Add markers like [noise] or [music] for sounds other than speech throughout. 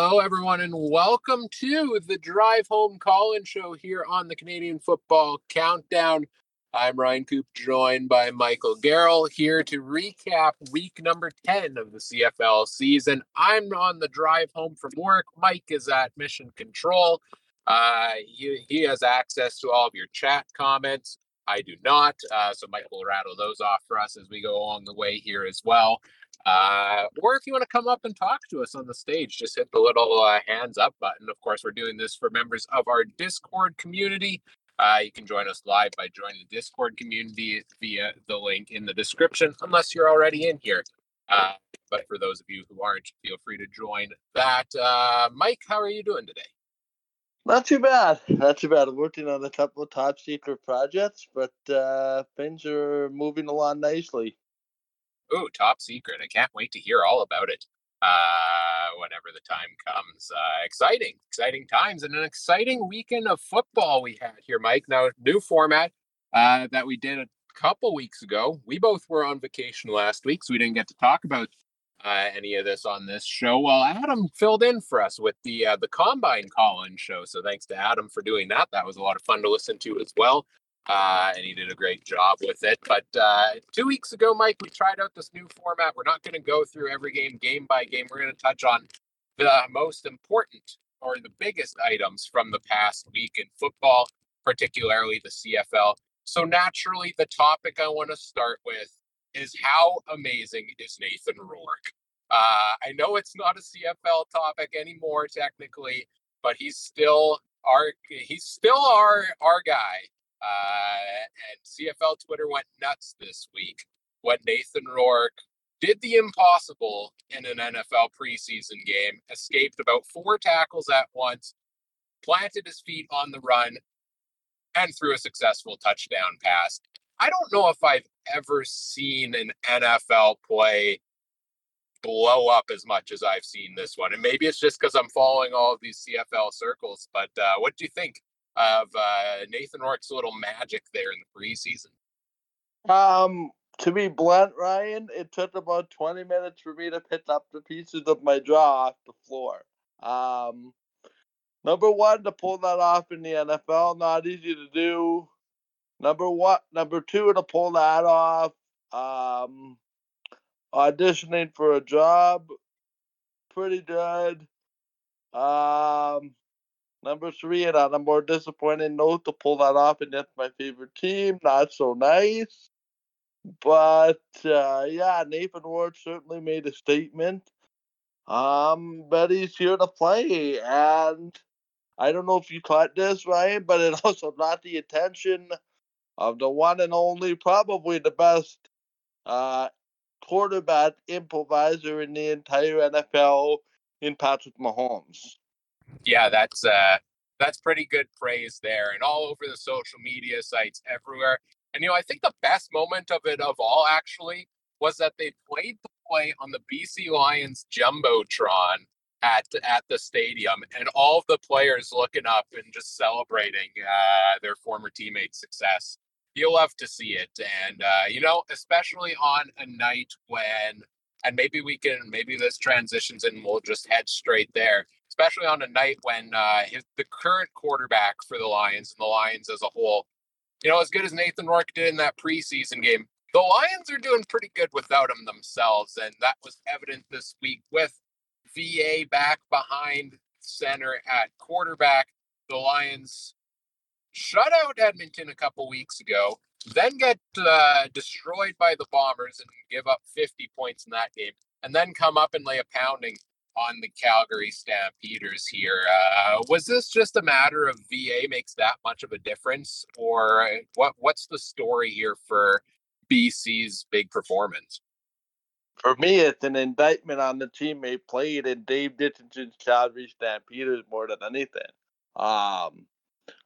Hello, everyone, and welcome to the Drive Home Call-In Show here on the Canadian Football Countdown. I'm Ryan Coop, joined by Michael Gerl here to recap week number 10 of the CFL season. I'm on the drive home from work. Mike is at Mission Control. Uh, he, he has access to all of your chat comments. I do not. Uh, so Mike will rattle those off for us as we go along the way here as well. Uh, or if you want to come up and talk to us on the stage, just hit the little uh, hands up button. Of course, we're doing this for members of our Discord community. Uh, you can join us live by joining the Discord community via the link in the description, unless you're already in here. Uh, but for those of you who aren't, feel free to join that. Uh, Mike, how are you doing today? Not too bad. Not too bad. Working on a couple of top secret projects, but uh, things are moving along nicely. Ooh, top secret. I can't wait to hear all about it uh, whenever the time comes. Uh, exciting, exciting times and an exciting weekend of football we had here, Mike. Now, new format uh, that we did a couple weeks ago. We both were on vacation last week, so we didn't get to talk about uh, any of this on this show. Well, Adam filled in for us with the uh, the Combine call-in show, so thanks to Adam for doing that. That was a lot of fun to listen to as well uh, and he did a great job with it. But uh, two weeks ago, Mike, we tried out this new format. We're not going to go through every game game by game. We're going to touch on the most important or the biggest items from the past week in football, particularly the CFL. So naturally, the topic I want to start with is how amazing is Nathan Rourke? Uh, I know it's not a CFL topic anymore, technically, but he's still our he's still our our guy and CFL Twitter went nuts this week when Nathan Rourke did the impossible in an NFL preseason game, escaped about four tackles at once, planted his feet on the run, and threw a successful touchdown pass. I don't know if I've ever seen an NFL play blow up as much as I've seen this one. And maybe it's just because I'm following all of these CFL circles. But uh, what do you think of uh, Nathan Rourke's little magic there in the preseason? Um, to be blunt, Ryan, it took about 20 minutes for me to pick up the pieces of my jaw off the floor. Um, number one, to pull that off in the NFL, not easy to do. Number one, number two, to pull that off, um, auditioning for a job, pretty good. Um, Number three, and on a more disappointing note, to pull that off against my favorite team, not so nice. But uh, yeah, Nathan Rourke certainly made a statement. Um, but he's here to play, and I don't know if you caught this, right? But it [laughs] also got the attention of the one and only, probably the best uh, quarterback improviser in the entire NFL in Patrick Mahomes yeah, that's uh, that's pretty good praise there, and all over the social media sites everywhere. And you know, I think the best moment of it of all actually was that they played the play on the BC Lions jumbotron at at the stadium, and all the players looking up and just celebrating uh, their former teammates' success. You'll love to see it, and uh, you know, especially on a night when, and maybe we can, maybe this transitions and we'll just head straight there especially on a night when uh, his, the current quarterback for the Lions and the Lions as a whole, you know, as good as Nathan Rourke did in that preseason game, the Lions are doing pretty good without him themselves. And that was evident this week with VA back behind center at quarterback. The Lions shut out Edmonton a couple weeks ago, then get uh, destroyed by the Bombers and give up 50 points in that game, and then come up and lay a pounding on the Calgary Stampeders here. Uh, was this just a matter of VA makes that much of a difference, or what? What's the story here for BC's big performance? For me, it's an indictment on the team they played in Dave Dickenson's Calgary Stampeders more than anything. Um,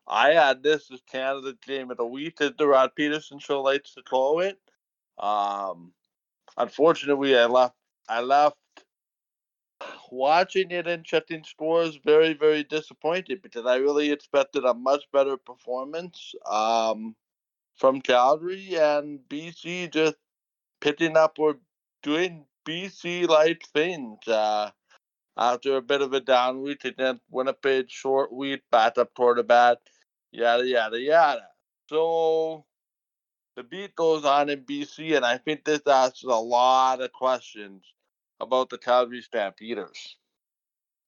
I had this as Canada's game of the week, as the Rod Pedersen show likes to call it. Um, unfortunately, I left. I left watching it and checking scores, very, very disappointed because I really expected a much better performance um, from Calgary and BC just picking up or doing BC like things. Uh, after a bit of a down week against Winnipeg, short week, back up toward the bat, yada yada yada. So the beat goes on in BC, and I think this asks a lot of questions about the Calgary Stampeders.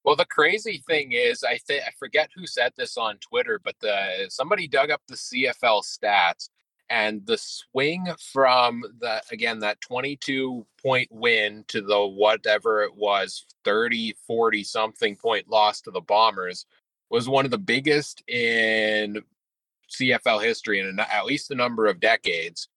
Well, the crazy thing is, I think I forget who said this on Twitter, but the somebody dug up the CFL stats and the swing from the again that 22 point win to the whatever it was 30 40 something point loss to the bombers was one of the biggest in cfl history in at least a number of decades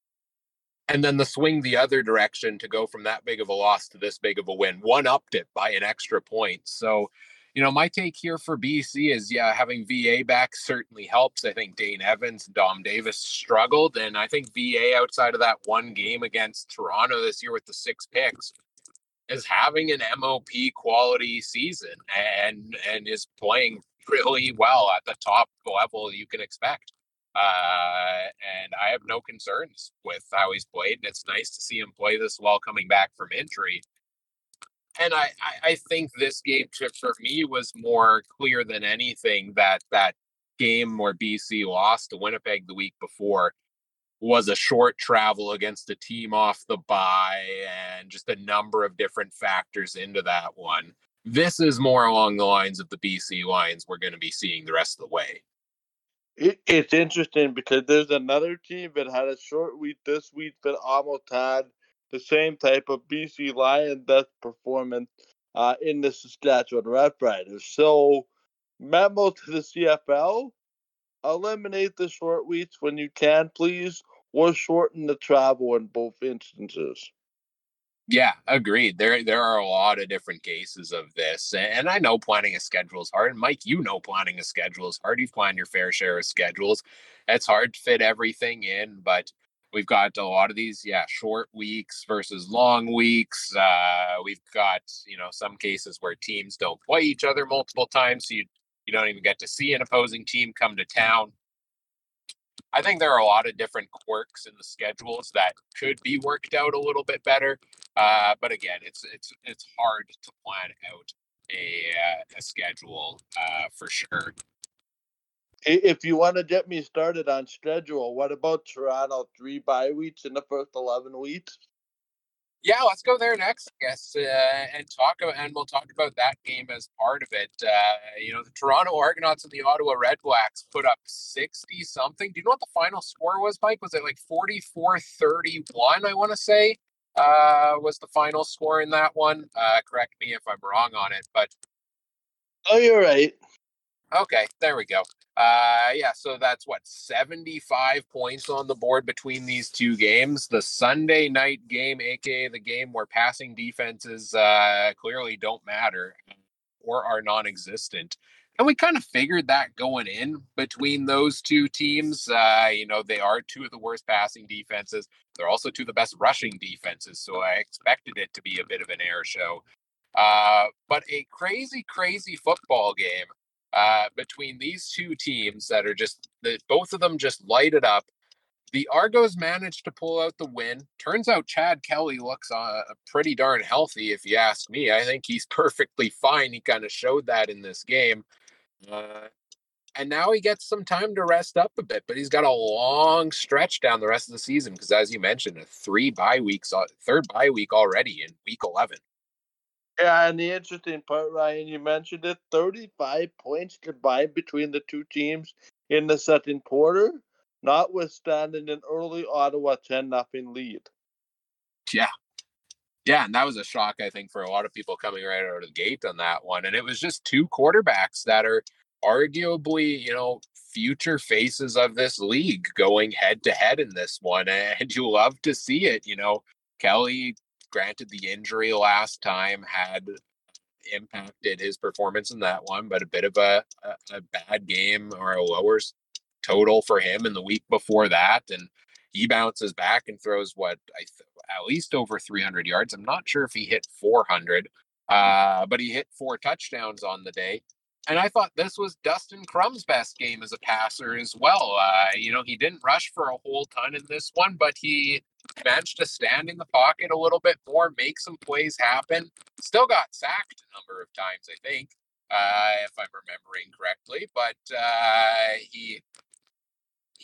and then the swing the other direction to go from that big of a loss to this big of a win one upped it by an extra point so you know, my take here for BC is yeah, having VA back certainly helps. I think Dane Evans, Dom Davis struggled, and I think VA outside of that one game against Toronto this year with the six picks is having an MOP quality season and and is playing really well at the top level you can expect. Uh, and I have no concerns with how he's played. And it's nice to see him play this well coming back from injury and I, I, I think this game for me was more clear than anything that that game where BC lost to Winnipeg the week before was a short travel against a team off the bye and just a number of different factors into that one. This is more along the lines of the BC Lions we're going to be seeing the rest of the way. It, it's interesting because there's another team that had a short week this week that almost had the same type of BC Lion Death performance uh, in the Saskatchewan Roughriders. So, memo to the CFL eliminate the short weeks when you can, please, or shorten the travel in both instances. Yeah, agreed. There there are a lot of different cases of this. And I know planning a schedule is hard. And Mike, you know planning a schedule is hard. You've planned your fair share of schedules. It's hard to fit everything in, but We've got a lot of these, yeah, short weeks versus long weeks. Uh, we've got, you know, some cases where teams don't play each other multiple times, so you you don't even get to see an opposing team come to town. I think there are a lot of different quirks in the schedules that could be worked out a little bit better. Uh, but again, it's it's it's hard to plan out a uh, a schedule uh, for sure. If you want to get me started on schedule, what about Toronto? Three bye weeks in the first eleven weeks. Yeah, let's go there next, I guess, uh, and talk about, and we'll talk about that game as part of it. Uh, you know, the Toronto Argonauts and the Ottawa Redblacks put up 60 something. Do you know what the final score was, Mike? Was it like 44 31? I want to say uh, was the final score in that one. Uh, correct me if I'm wrong on it, but. Oh, you're right. Okay, there we go. Uh, yeah, so that's what 75 points on the board between these two games. The Sunday night game, aka the game where passing defenses uh, clearly don't matter or are non-existent. And we kind of figured that going in between those two teams. Uh, you know, they are two of the worst passing defenses. They're also two of the best rushing defenses. So I expected it to be a bit of an air show. Uh, but a crazy, crazy football game uh, between these two teams that are just that both of them just light it up. The Argos managed to pull out the win. Turns out Chad Kelly looks uh, pretty darn healthy, if you ask me. I think he's [laughs] perfectly fine. He kind of showed that in this game. Uh, and now he gets some time to rest up a bit, but he's got a long stretch down the rest of the season because, as you mentioned, a three bye weeks, uh, third bye week already in week 11. Yeah, and the interesting part, Ryan, you mentioned it 35 points combined between the two teams in the second quarter, notwithstanding an early Ottawa 10 nothing lead. Yeah. Yeah, and that was a shock, I think, for a lot of people coming right out of the gate on that one. And it was just two quarterbacks that are arguably, you know, future faces of this league going head to head in this one. [laughs] And you love to see it. You know, Kelly Granted, the injury last time had impacted his performance in that one, but a bit of a, a, a bad game or a lower total for him in the week before that. And he bounces back and throws what I th- at least over 300 yards. I'm not sure if he hit 400, uh, but he hit four touchdowns on the day. And I thought this was Dustin Crum's best game as a passer as well. Uh, you know, he didn't rush for a whole ton in this one, but he managed to stand in the pocket a little bit more, make some plays happen. Still got sacked a number of times, I think, uh, if I'm remembering correctly. But uh, he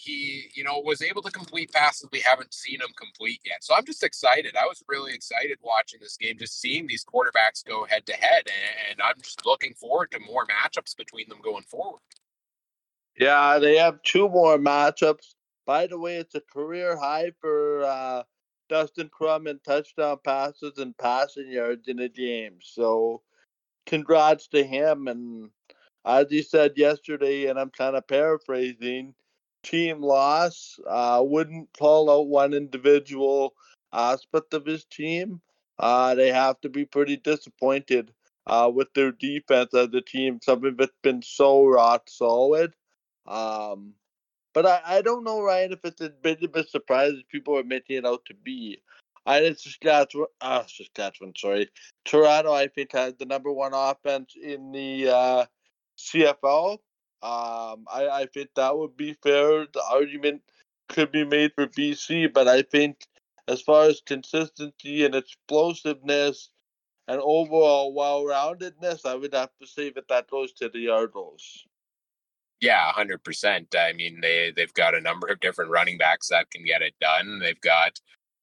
he, you know, was able to complete passes we haven't seen him complete yet. So I'm just excited. I was really excited watching this game, just seeing these quarterbacks go head to head, and I'm just looking forward to more matchups between them going forward. Yeah, they have two more matchups. By the way, it's a career high for uh, Dustin Crum in touchdown passes and passing yards in a game. So, congrats to him. And as he said yesterday, and I'm kind of paraphrasing, team loss. Uh, wouldn't call out one individual aspect of his team. Uh, they have to be pretty disappointed uh, with their defense as a team. Some of it's been so rock solid. Um, but I, I don't know, Ryan, if it's a bit of a surprise as people are making it out to be. I think Saskatchewan, uh, Saskatchewan, sorry, Toronto, I think has the number one offense in the uh, CFL. Um, I, I think that would be fair. The argument could be made for BC, but I think as far as consistency and explosiveness and overall well-roundedness, I would have to say that that goes to the Argos. Yeah, hundred percent. I mean, they they've got a number of different running backs that can get it done. They've got,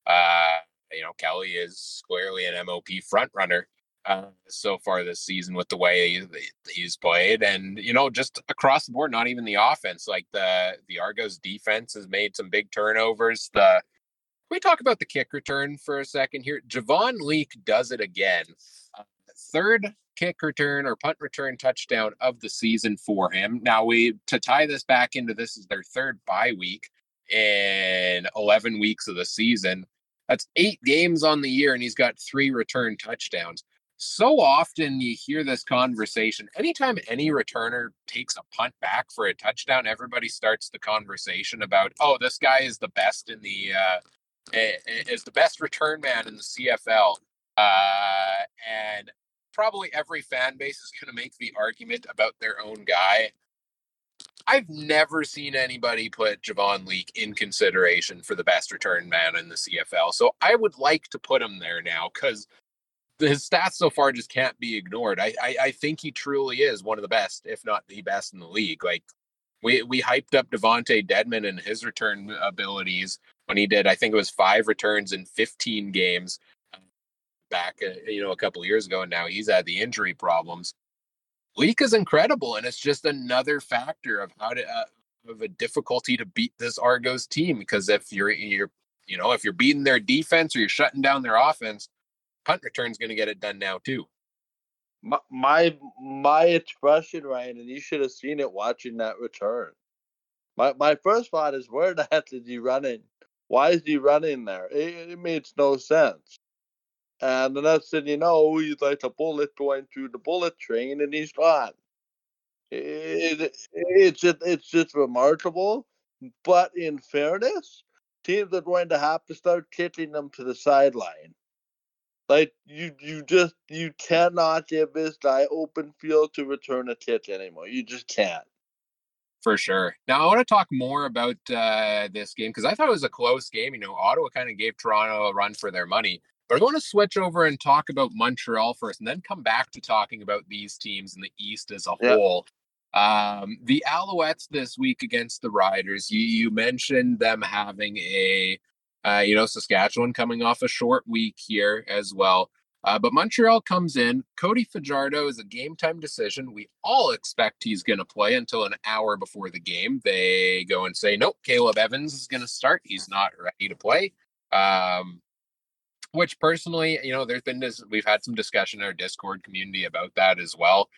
uh, you know, Kelly is squarely an MOP front runner uh, so far this season with the way he's played, and you know, just across the board, not even the offense. Like the the Argos defense has made some big turnovers. The we talk about the kick return for a second here. Javon Leake does it again. Uh, third kick return or punt return touchdown of the season for him. Now we to tie this back into this is their third bye week in 11 weeks of the season. That's eight games on the year, and he's got three return touchdowns so often you hear this conversation. Anytime any returner takes a punt back for a touchdown, everybody starts the conversation about, oh, this guy is the best in the uh, is the best return man in the CFL. Uh, and probably every fan base is going to make the argument about their own guy. I've never seen anybody put Javon Leake in consideration for the best return man in the CFL. So I would like to put him there now because his stats so far just can't be ignored. I, I, I think he truly is one of the best, if not the best in the league. Like we we hyped up DeVonte Dedmon and his return abilities when he did. I think it was five returns in 15 games uh, back, uh, you know, a couple years ago, and now he's had the injury problems. Leake is incredible, and it's just another factor of how to uh, of a difficulty to beat this Argos team. Because if you're you're you know if you're beating their defense or you're shutting down their offense, punt return's going to get it done now too. My, my my expression, Ryan, and you should have seen it watching that return. My my first thought is, where the heck is he running? Why is he running there? It, it makes no sense. And the next thing you know, he's like a bullet going through the bullet train, and he's gone. It, it, it's just it's just remarkable. But in fairness, teams are going to have to start kicking them to the sideline. Like you, you just you cannot give this guy open field to return a kick anymore. You just can't. For sure. Now I want to talk more about uh, this game because I thought it was a close game. You know, Ottawa kind of gave Toronto a run for their money. But I want to switch over and talk about Montreal first, and then come back to talking about these teams in the East as a yeah. whole. Um, the Alouettes this week against the Riders. You, you mentioned them having a uh, you know, Saskatchewan coming off a short week here as well. Uh, but Montreal comes in. Cody Fajardo is a game time decision. We all expect he's going to play until an hour before the game. They go and say, nope, Caleb Evans is going to start. He's not ready to play. Um, which personally, you know, there's been this, we've had some discussion in our Discord community about that as well.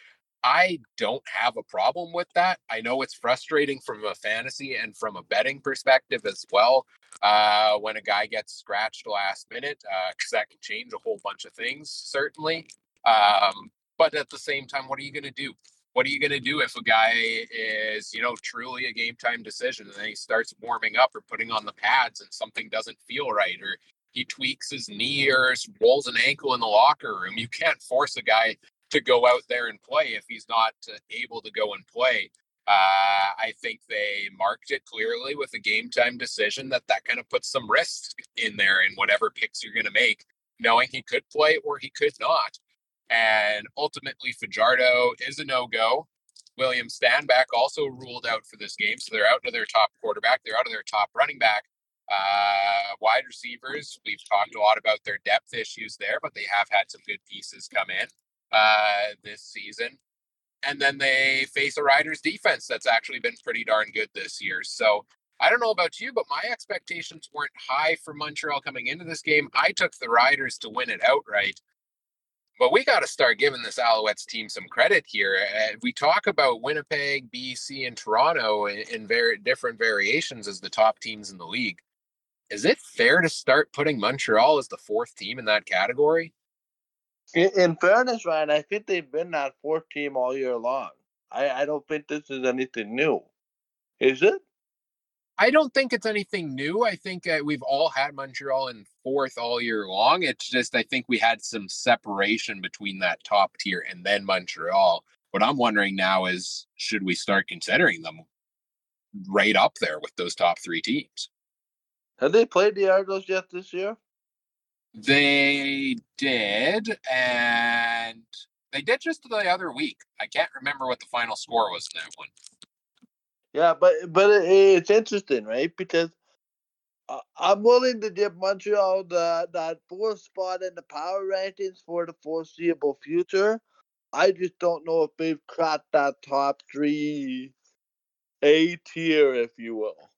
I don't have a problem with that. I know it's frustrating from a fantasy and from a betting perspective as well. Uh, when a guy gets scratched last minute, because uh, that can change a whole bunch of things, certainly. Um, but at the same time, what are you going to do? What are you going to do if a guy is, you know, truly a game time decision and then he starts warming up or putting on the pads and something doesn't feel right or he tweaks his knee or rolls an ankle in the locker room? You can't force a guy to go out there and play if he's not uh, able to go and play. Uh, I think they marked it clearly with a game time decision that that kind of puts some risk in there in whatever picks you're going to make, knowing he could play or he could not. And ultimately, Fajardo is a no go. William Stanback also ruled out for this game. So they're out of their top quarterback, they're out of their top running back. Uh, wide receivers, we've talked a lot about their depth issues there, but they have had some good pieces come in uh, this season. And then they face a Riders defense that's actually been pretty darn good this year. So I don't know about you, but my expectations weren't high for Montreal coming into this game. I took the Riders to win it outright. But we got to start giving this Alouettes team some credit here. Uh, we talk about Winnipeg, BC, and Toronto in, in very different variations as the top teams in the league. Is it fair to start putting Montreal as the fourth team in that category? In, in fairness, Ryan, I think they've been that fourth team all year long. I, I don't think this is anything new. Is it? I don't think it's anything new. I think uh, we've all had Montreal in fourth all year long. It's just I think we had some separation between that top tier and then Montreal. What I'm wondering now is should we start considering them right up there with those top three teams? Have they played the Argos yet this year? They did, and they did just the other week. I can't remember what the final score was in that one. Yeah, but but it's interesting, right? Because I'm willing to give Montreal the that fourth spot in the power rankings for the foreseeable future. I just don't know if they've cracked that top three A tier, if you will.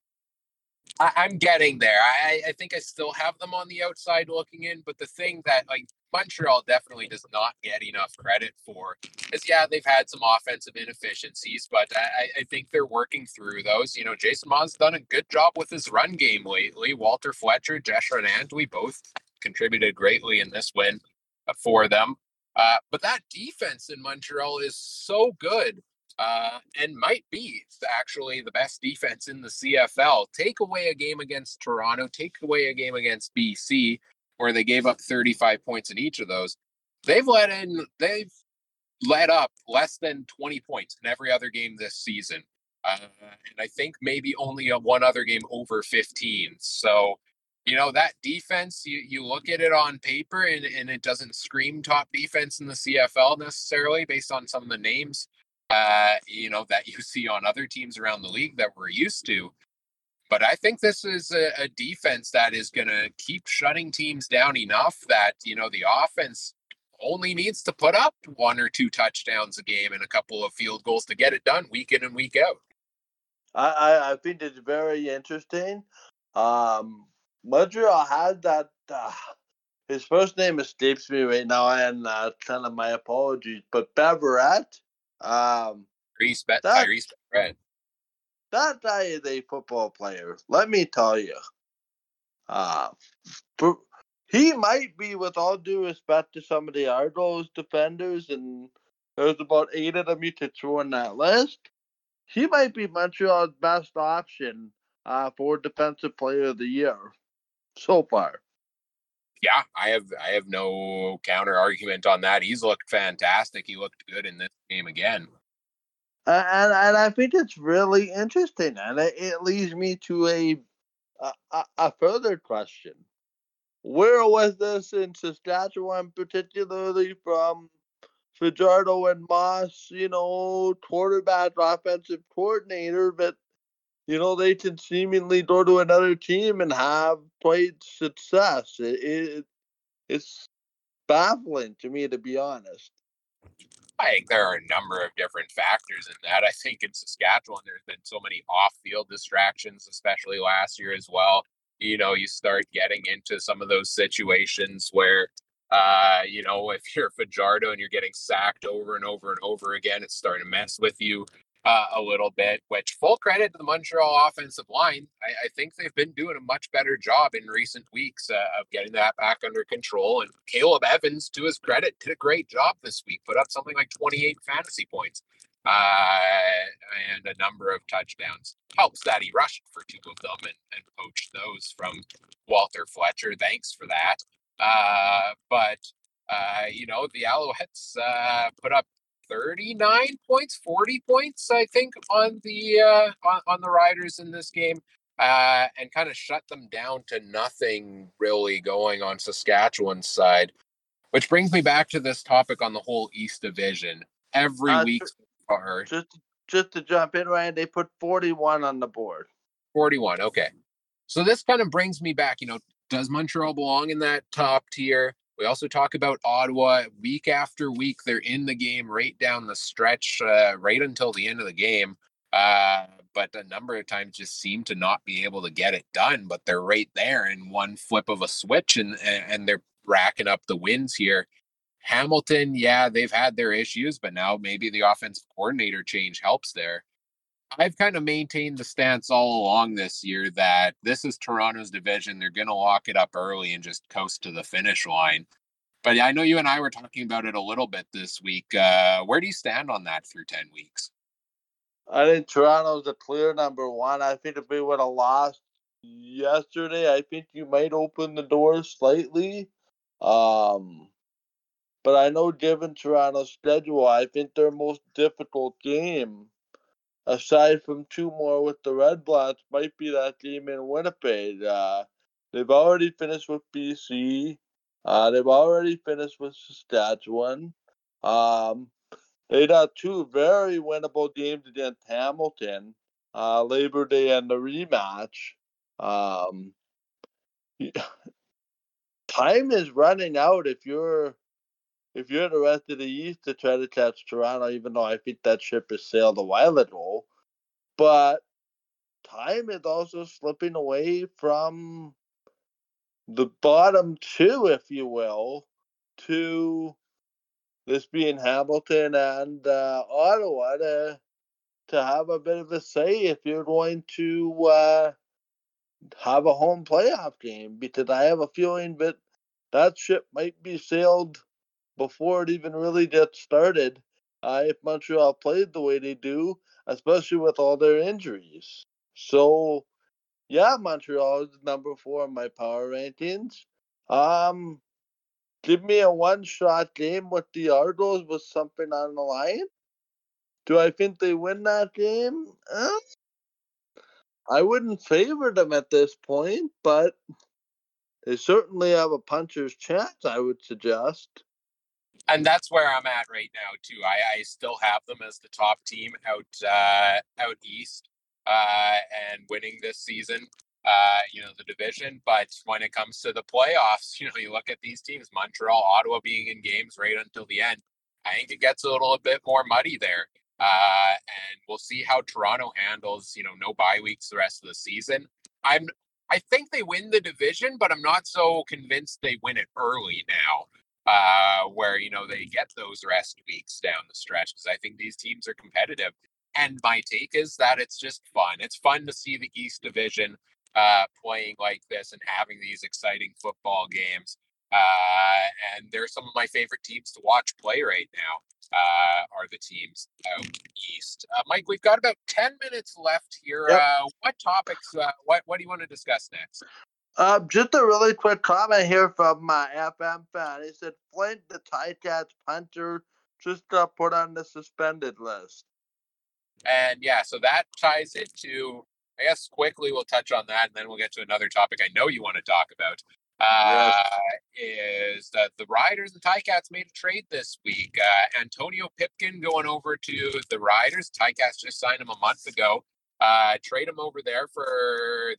I, am getting there. I, I think I still have them on the outside looking in, but the thing that like Montreal definitely does not get enough credit for is yeah, they've had some offensive inefficiencies, but I, I think they're working through those. You know, Jason Maas done a good job with his run game lately. Walter Fletcher, Jesh we both contributed greatly in this win uh, for them. Uh, but that defense in Montreal is so good uh, and might be actually the best defense in the CFL. Take away a game against Toronto, take away a game against BC, where they gave up 35 points in each of those. They've let in, they've let up less than 20 points in every other game this season. Uh, and I think maybe only a one other game over 15. So, you know, that defense, you, you look at it on paper and, and it doesn't scream top defense in the CFL necessarily based on some of the names uh, you know, that you [laughs] see on other teams around the league that we're used to. But I think this is a, a defense that is going to keep shutting teams down enough that, you know, the offense only needs to put up one or two touchdowns a game and a couple of field goals to get it done week in and week out. I, I think it's very interesting. Um, Montreal had that. Uh, his first name escapes me right now, and uh, kind my apologies. But Beverette, um, Bet that, Tyrese Red. That guy is a football player. Let me tell you. Uh, he might be, with all due respect to some of the Argos defenders, and there's about eight of them you could throw in that list. He might be Montreal's best option uh, for Defensive Player of the Year so far yeah, I have I have no counter argument on that. He's looked fantastic. He looked good in this game again. and and I think it's really interesting, and it, it leads me to a, a a further question: Where was this in Saskatchewan, particularly from Fajardo and Maas? You know, quarterback, offensive coordinator, but you know, they can seemingly go to another team and have played success. It, it, it's baffling to me, to be honest. I think there are a number of different factors in that. I think in Saskatchewan, there's been so many off field distractions, especially last year as well. You know, you start getting into some of those situations where, uh, you know, [laughs] if you're Fajardo and you're getting sacked over and over and over again, it's starting to mess with you uh, a little bit, which full credit to the Montreal offensive line. I, I think they've been doing a much better job in recent weeks uh, of getting that back under control. And Caleb Evans, to his credit, did a great job this week, put up something like 28 fantasy points uh, and a number of touchdowns. Helps that he rushed for two of them and, and poached those from Walter Fletcher. Thanks for that. Uh, but uh, you know, the Alouettes uh, put up 39 points, 40 points, I think, on the uh, on, on the Riders in this game, uh, and kind of shut them down to nothing really going on Saskatchewan's side. Which brings me back to this topic on the whole East Division. Every Uh, week so far, Just just to jump in, Ryan, they put 41 on the board. 41. Okay. So this kind of brings me back, you know, does Montreal belong in that top tier? We also talk about Ottawa week after week. They're in the game right down the stretch, uh, right until the end of the game. Uh, but a number of times just seem to not be able to get it done. But they're right there in one flip of a switch, and and they're racking up the wins here. Hamilton, yeah, they've had their issues, but now maybe the offensive coordinator change helps there. I've kind of maintained the stance all along this year that this is Toronto's division. They're going to lock it up early and just coast to the finish line. But I know you and I were talking about it a little bit this week. Uh, where do you stand on that through 10 weeks? I think Toronto's the clear number one. I think if we would have lost yesterday, I think you might open the door slightly. Um, but I know given Toronto's schedule, I think their most difficult game, aside from two more with the Red Blacks, might be that game in Winnipeg. Uh, they've already finished with BC. Uh, they've already finished with Saskatchewan. Um, they got two very winnable games against Hamilton, uh, Labor Day and the rematch. Um, [sighs] time is running out if you're if you're the rest of the East to try to catch Toronto, even though I think that ship has sailed a while ago. But time is also slipping away from the bottom two, if you will, to this being Hamilton and uh, Ottawa to to have a bit of a say if you're going to uh, have a home playoff game because I have a feeling that that ship might be sailed before it even really gets started uh, if Montreal played the way they do, especially with all their injuries. So, yeah, Montreal is number four in my power rankings. Um, give me a one-shot game with the Argos with something on the line. Do I think they win that game? Uh, I wouldn't favor them at this point, but they certainly have a puncher's chance, I would suggest. And that's where I'm at right now too. I, I still have them as the top team out uh, out east uh, and winning this season. Uh, you know the division, but when it comes to the playoffs, [laughs] you know you look at these teams: Montreal, Ottawa being in games right until the end. I think it gets a little bit more muddy there. Uh, and we'll see how Toronto handles, you know, no bye weeks the rest of the season. I'm, I think they win the division, but I'm not so convinced they win it early now, uh, where you know they get those rest weeks down the stretch because I think these teams are competitive. And my take is that it's just fun. It's fun to see the East Division uh, playing like this and having these exciting football games. Uh, and they're some of my favorite teams to watch play right now. Uh, are the teams out east? Uh, Mike, we've got about ten minutes left here. Yep. Uh, what topics? Uh, what What do you want to discuss next? Uh, just a really quick comment here from my FM fan. He said Flint, the Ticats punter, just got put on the suspended list. And yeah, so that ties into. I guess quickly we'll touch on that, and then we'll get to another topic I know you want to talk about. Uh, is that the Riders and Ticats made a trade this week? Uh, Antonio Pipkin going over to the Riders. Ticats just signed him a month ago. Uh, trade him over there for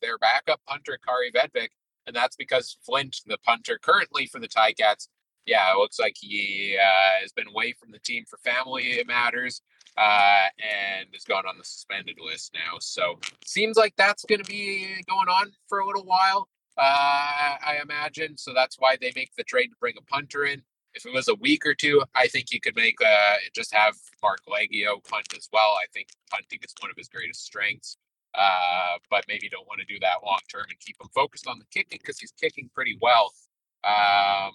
their backup punter Kaare Vedvik, and that's because Flint, the punter currently for the Ticats, yeah, it looks like he uh, has been away from the team for family matters uh, and has gone on the suspended list now. So seems like that's going to be going on for a little while, uh, I imagine. So that's why they make the trade to bring a punter in. If it was a week or two, I think you could make uh, just have Marc Liegghio punt as well. I think punting is one of his greatest strengths. Uh, but maybe don't want to do that long term and keep him focused on the kicking because he's kicking pretty well. Um,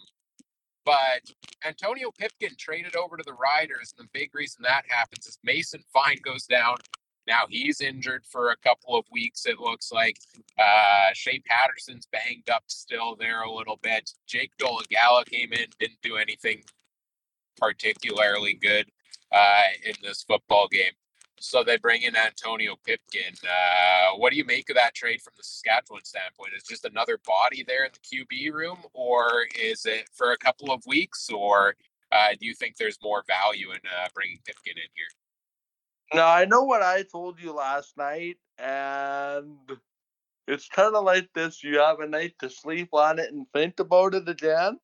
but Antonio Pipkin traded over to the Riders, and the big reason that happens is Mason Fine goes down. Now he's injured for a couple of weeks, it looks like. Uh, Shea Patterson's banged up still there a little bit. Jake Dolegala came in, didn't do anything particularly good uh, in this football game. So they bring in Antonio Pipkin. Uh, what do you make of that trade from the Saskatchewan standpoint? Is just another body there in the QB room, or is it for a couple of weeks, or uh, do you think there's more value in uh, bringing Pipkin in here? Now I know what I told you last night, and it's kind of like this. You have a night to sleep on it and think about it again.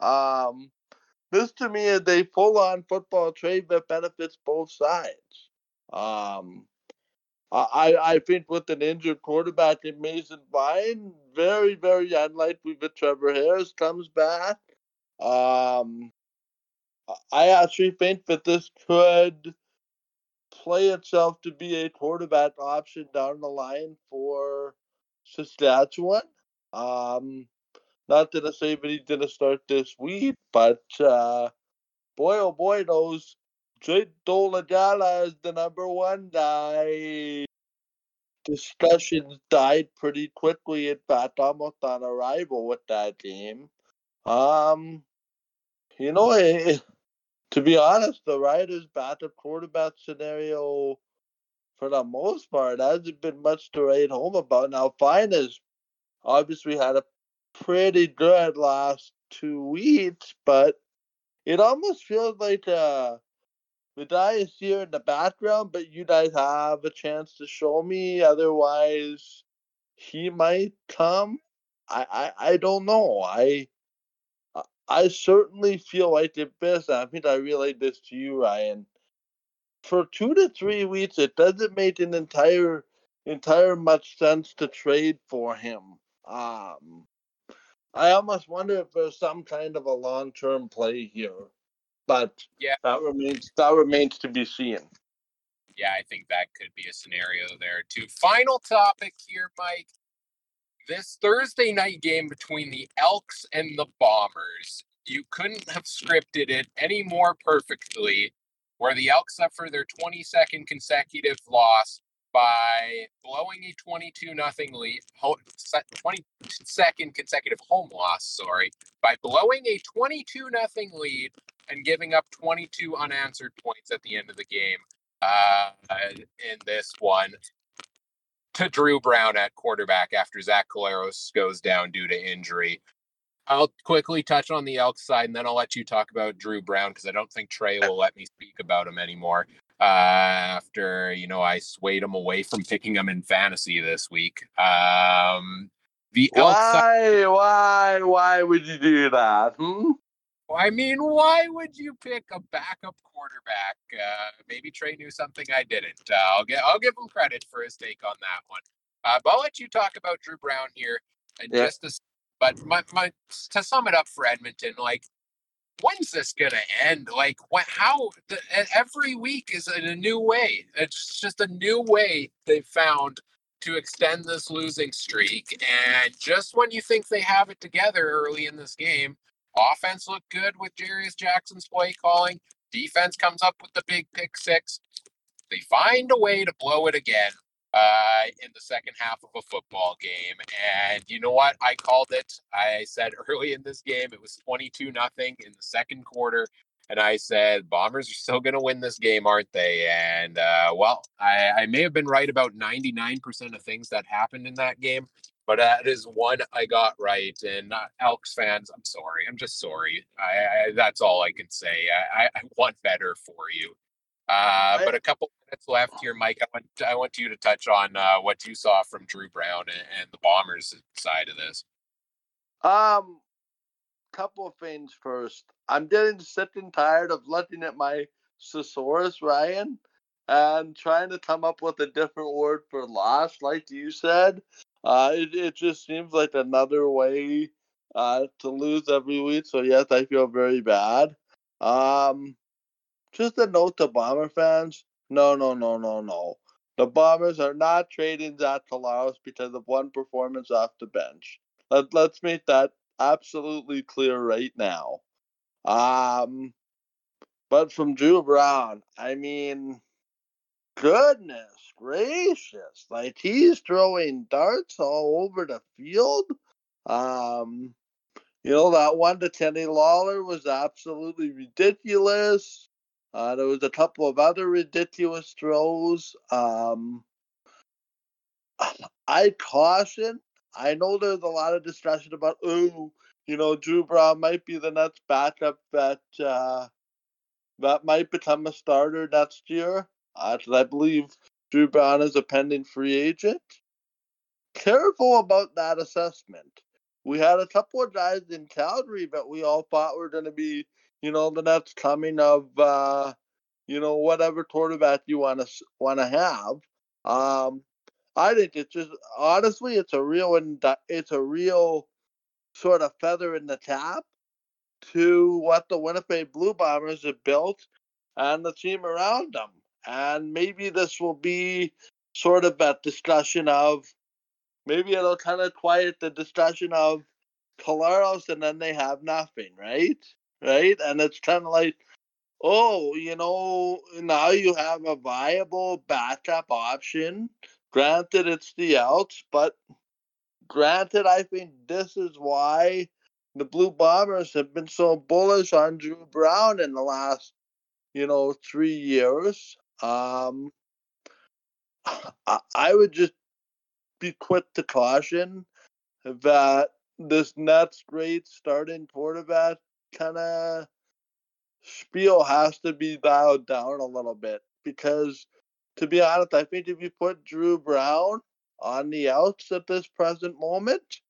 Um, this to me is a full-on football trade that benefits both sides. Um, I I think with an injured quarterback in Mason Fine, very very unlikely that Trevor Harris comes back. Um, I actually think that this could play itself to be a quarterback option down the line for Saskatchewan. Um, not that he's going to start this week, but uh, boy, oh boy, those Jake Dolegala is the number one guy. Discussions died pretty quickly. In fact, almost on arrival with that game. Um, you know, it, to be honest, the Riders' backup quarterback scenario, for the most part, hasn't been much to write home about. Now, Fine has obviously had a pretty good last two weeks, but it almost feels like uh, the is here in the background, but you guys have a chance to show me. Otherwise, he might come. I, I, I don't know. I I certainly feel like if best. I think I relayed this to you, Ryan. For two to three weeks, it doesn't make an entire entire much sense to trade for him. Um, I almost wonder if there's some kind of a long term play here, but yeah, that remains that remains to be seen. Yeah, I think that could be a scenario there too. Final topic here, Mike. This Thursday night game between the Elks and the Bombers, you couldn't have scripted it any more perfectly. Where the Elks suffer their 22nd consecutive loss by blowing a 22 nothing lead 22nd consecutive home loss sorry by blowing a 22 nothing lead and giving up 22 unanswered points at the end of the game uh, in this one to Dru Brown at quarterback after Zach Collaros goes down due to injury. I'll quickly touch on the Elks side and then I'll let you talk about Dru Brown because I don't think Trey will let me speak about him anymore uh, after you know I swayed him away from picking him in fantasy this week. Um, the why, why, why would you do that? Hmm? I mean, why would you pick a backup quarterback? Uh, maybe Trey knew something I didn't. Uh, I'll get, I'll give him credit for his take on that one. Uh, but I'll let you talk about Dru Brown here. And yeah. just to, but my, my, to sum it up for Edmonton, like when's this gonna end? Like, what? How? The, every week is in a new way. It's just a new way they found to extend this losing streak. And just when you think they have it together early in this game, offense looked good with Jarious Jackson's play calling. Defense comes up with the big pick six. They find a way to blow it again uh, in the second half of a football game. And you know what? I called it. I said [laughs] early in this game it was 22 nothing in the second quarter. And I said, Bombers are still going to win this game, aren't they? And uh, well, I, I, may have been right about 99% of things that happened in that game, but that is one I got right. And uh, Elks fans, I'm sorry. I'm just sorry. I, I that's all I can say. I, I want better for you. Uh, but a couple minutes left here, Mike. I want I want you to touch on uh, what you saw from Dru Brown and, and, the Bombers side of this. Um, couple of things first. I'm getting sick and tired of looking at my thesaurus, Ryan, and trying to come up with a different word for loss, like you said. Uh, it, it just seems like another way uh, to lose every week. So yes, I feel very bad. Um, just a note to Bomber fans no, no, no, no, no. The Bombers are not trading Zach Collaros because of one performance off the bench. Let, let's make that absolutely clear right now. Um, but from Dru Brown, I mean, goodness gracious. Like he's throwing darts all over the field. Um, you know, that one to Kenny Lawler was absolutely ridiculous. Uh, there was a couple of other ridiculous throws. Um, [sighs] I caution. I know there's a lot of discussion about, oh, you know, Dru Brown might be the next backup that uh, that might become a starter next year. Uh, I believe Dru Brown is a pending free agent. Careful about that assessment. We had a couple of guys in Calgary that we all thought were going to be, you know, the next coming of, uh, you know, whatever quarterback you want to want to have. Um, I think it's just honestly, it's a real it's a real sort of feather in the cap to what the Winnipeg Blue Bombers have built and the team around them and maybe this will be sort of that discussion of maybe it'll kind of quiet the discussion of Collaros and then they have nothing, right? Right? And it's kind of like, oh, you know, now you have a viable backup option. Granted, it's the outs, but granted, I think this is why the Blue Bombers have been so bullish on Dru Brown in the last, you know, three years. Um, [sighs] I, I would just be quick to caution that this Nets great starting quarterback kind of spiel has to be dialed down a little bit because, to be honest, I think if you put Dru Brown on the outs at this present moment,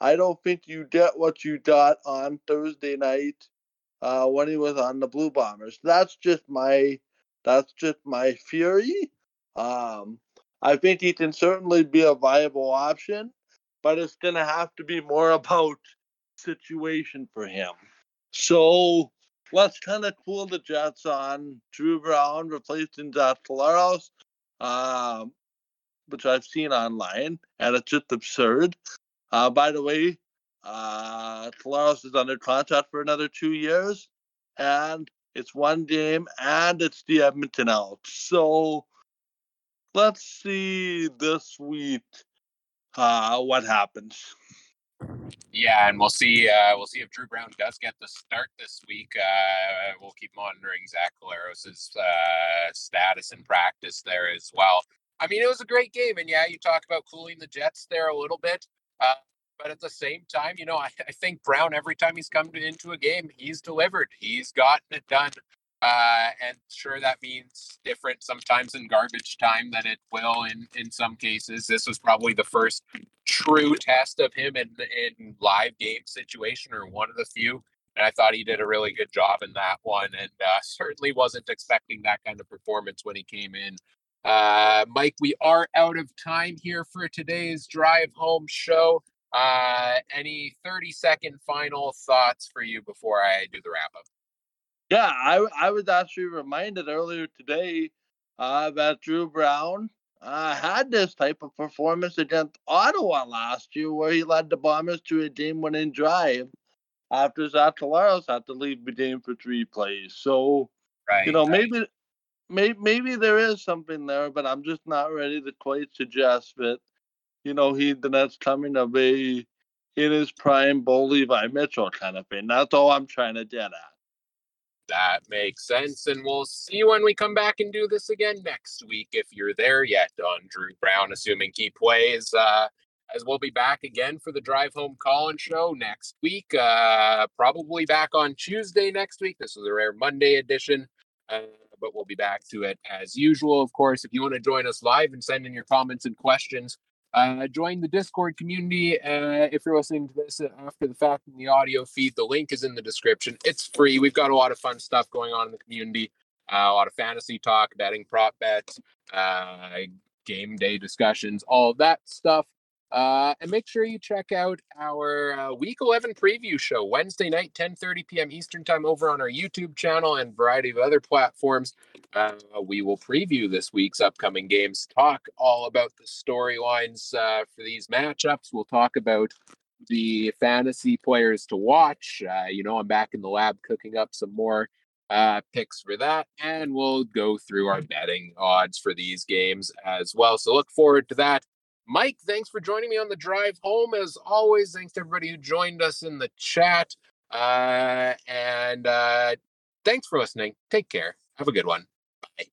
I don't think you get what you got on Thursday night uh, when he was on the Blue Bombers. That's just my that's just my theory. Um, I think he can certainly be a viable option, but it's going to have to be more [laughs] about situation for him. So let's kind of cool the Jets on Dru Brown replacing Zach Collaros, um, which I've seen online, and it's just absurd. Uh, by the way, uh, is under contract for another two years, and it's one game, and it's the Edmonton Elks. So let's see this week uh, what happens. Yeah, and we'll see. Uh, we'll see if Dru Brown does get the start this week. Uh, we'll keep monitoring Zach Collaros' uh, status in practice there as well. I mean, it was a great game, and yeah, you talk about cooling the Jets there a little bit. But at the same time, you know, I, I think Brown, every time he's come to, into a game, he's delivered. He's gotten it done. Uh, and sure, that means different sometimes in garbage time than it will in, in some cases. This was probably the first true test of him in, in live game situation or one of the few. And I thought he did a really good job in that one and uh, certainly wasn't expecting that kind of performance when he came in. Uh, Mike, we are out of time here for today's drive home show. Uh, any 30 second final thoughts for you before I do the wrap up? Yeah, I, I was actually reminded earlier today uh, that Dru Brown uh, had this type of performance against Ottawa last year, where he led the Bombers to a game-winning drive after Zach Collaros had to leave the game for three plays. So, right, you know, right. maybe, maybe maybe there is something there, but I'm just not ready to quite suggest that you know, he the next coming of a in his prime Bo Levi Mitchell kind of thing. That's all I'm trying to get at. That makes sense. And we'll see when we come back and do this again next week if you're there yet on Dru Brown, assuming he plays. Uh, as we'll be back again for the Drive Home Call-In show next week. Uh, probably back on Tuesday next week. This is a rare Monday edition. Uh, but we'll be back to it as usual. Of course, if you want to join us live and send in your comments and questions, uh, join the Discord community uh, if you're listening to this after the fact in the audio feed. The link is in the description. It's free. We've got a lot of fun stuff going on in the community. Uh, a lot of fantasy talk, betting, prop bets, uh, game day discussions, all that stuff. Uh, and make sure you check out our uh, Week 11 preview show Wednesday night, 10:30 p.m. Eastern Time, over on our YouTube channel and variety of other platforms. Uh, we will preview this week's upcoming games, talk all about the storylines uh, for these matchups. We'll talk about the fantasy players to watch. Uh, you know, I'm back in the lab cooking up some more uh, picks for that, and we'll go through our betting odds for these games as well. So look forward to that. Mike, thanks for joining me on the drive home. As always, thanks to everybody who joined us in the chat. Uh, and uh, thanks for listening. Take care. Have a good one. Bye.